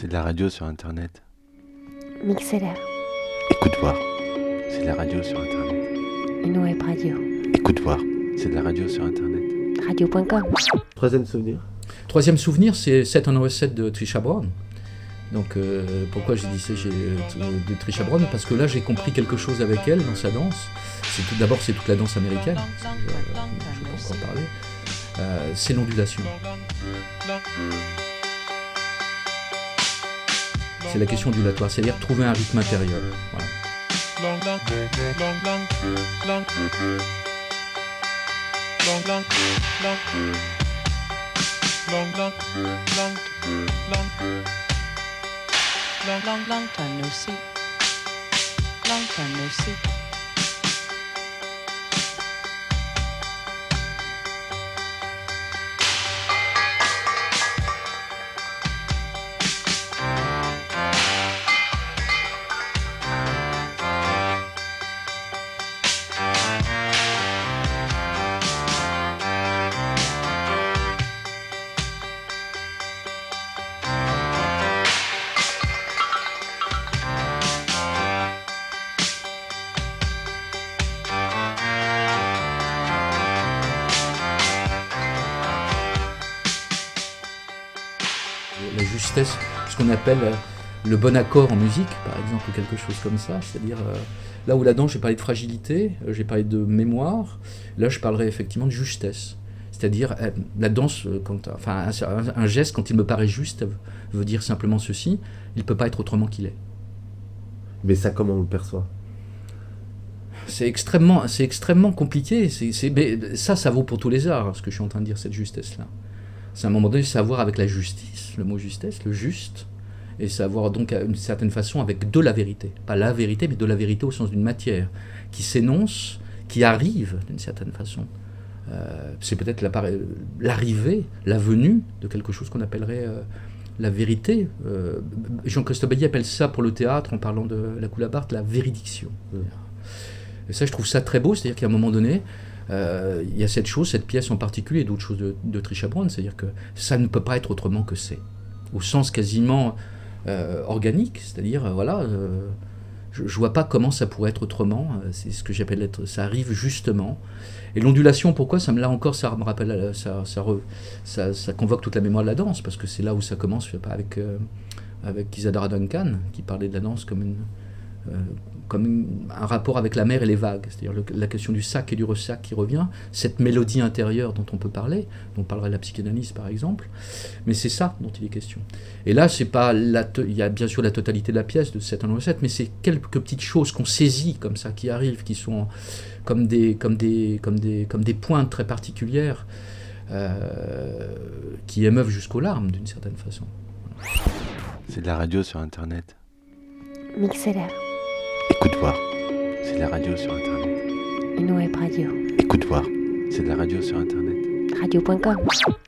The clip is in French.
C'est de la radio sur Internet. Mixeler, Écoute voir. C'est de la radio sur Internet. une web radio. Écoute voir. C'est de la radio sur Internet. Radio.com. Troisième souvenir. Troisième souvenir, c'est 7 en OS 7 de Trisha Brown. Donc euh, pourquoi j'ai dit ça j'ai- de Trisha Brown? Parce que là j'ai compris quelque chose avec elle dans sa danse. C'est tout- D'abord c'est toute la danse américaine, je ne vais pas encore parler. Euh, c'est l'ondulation. C'est la question ondulatoire, c'est-à-dire trouver un rythme intérieur. Justesse, ce qu'on appelle euh, le bon accord en musique, par exemple, ou quelque chose comme ça. C'est-à-dire, euh, là où la danse, j'ai parlé de fragilité, euh, j'ai parlé de mémoire, là je parlerai effectivement de justesse. C'est-à-dire, euh, la danse, quand, enfin, un, un geste, quand il me paraît juste, veut dire simplement ceci, il ne peut pas être autrement qu'il est. Mais ça, comment on le perçoit? C'est extrêmement, c'est extrêmement compliqué. C'est, ça, ça vaut pour tous les arts, ce que je suis en train de dire, cette justesse-là. C'est à un moment donné savoir avec la justice, le mot justesse, le juste, et savoir donc à une certaine façon avec de la vérité. Pas la vérité, mais de la vérité au sens d'une matière qui s'énonce, qui arrive d'une certaine façon. Euh, c'est peut-être l'arrivée, la venue de quelque chose qu'on appellerait euh, la vérité. Euh, Jean-Christophe Bailly appelle ça pour le théâtre, en parlant de la Coulabarte, la véridiction. Et ça, je trouve ça très beau, c'est-à-dire qu'à un moment donné, euh, il y a cette chose, cette pièce en particulier, et d'autres choses de, de Trisha Brown, c'est-à-dire que ça ne peut pas être autrement que c'est, au sens quasiment euh, organique, c'est-à-dire, euh, voilà, je, je vois pas comment ça pourrait être autrement, c'est ce que j'appelle être, ça arrive justement. Et l'ondulation, pourquoi ça me, Là encore, ça me rappelle, ça, ça, convoque toute la mémoire de la danse, parce que c'est là où ça commence, je sais pas, avec, avec Isadora Duncan, qui parlait de la danse comme une, comme une- un rapport avec la mer et les vagues, c'est-à-dire le- la question du sac et du ressac qui revient, cette mélodie intérieure dont on peut parler, dont parlerait la psychanalyse par exemple, mais c'est ça dont il est question. Et là, c'est pas la il y a bien sûr la totalité de la pièce de 7 en 7, mais c'est quelques petites choses qu'on saisit comme ça, qui arrivent, qui sont comme des, comme des, comme des, comme des pointes très particulières, euh, qui émeuvent jusqu'aux larmes d'une certaine façon. C'est de la radio sur Internet. Mixeler, Écoute voir. C'est de la radio sur Internet. une web radio. Écoute voir. C'est de la radio sur Internet. Radio.com.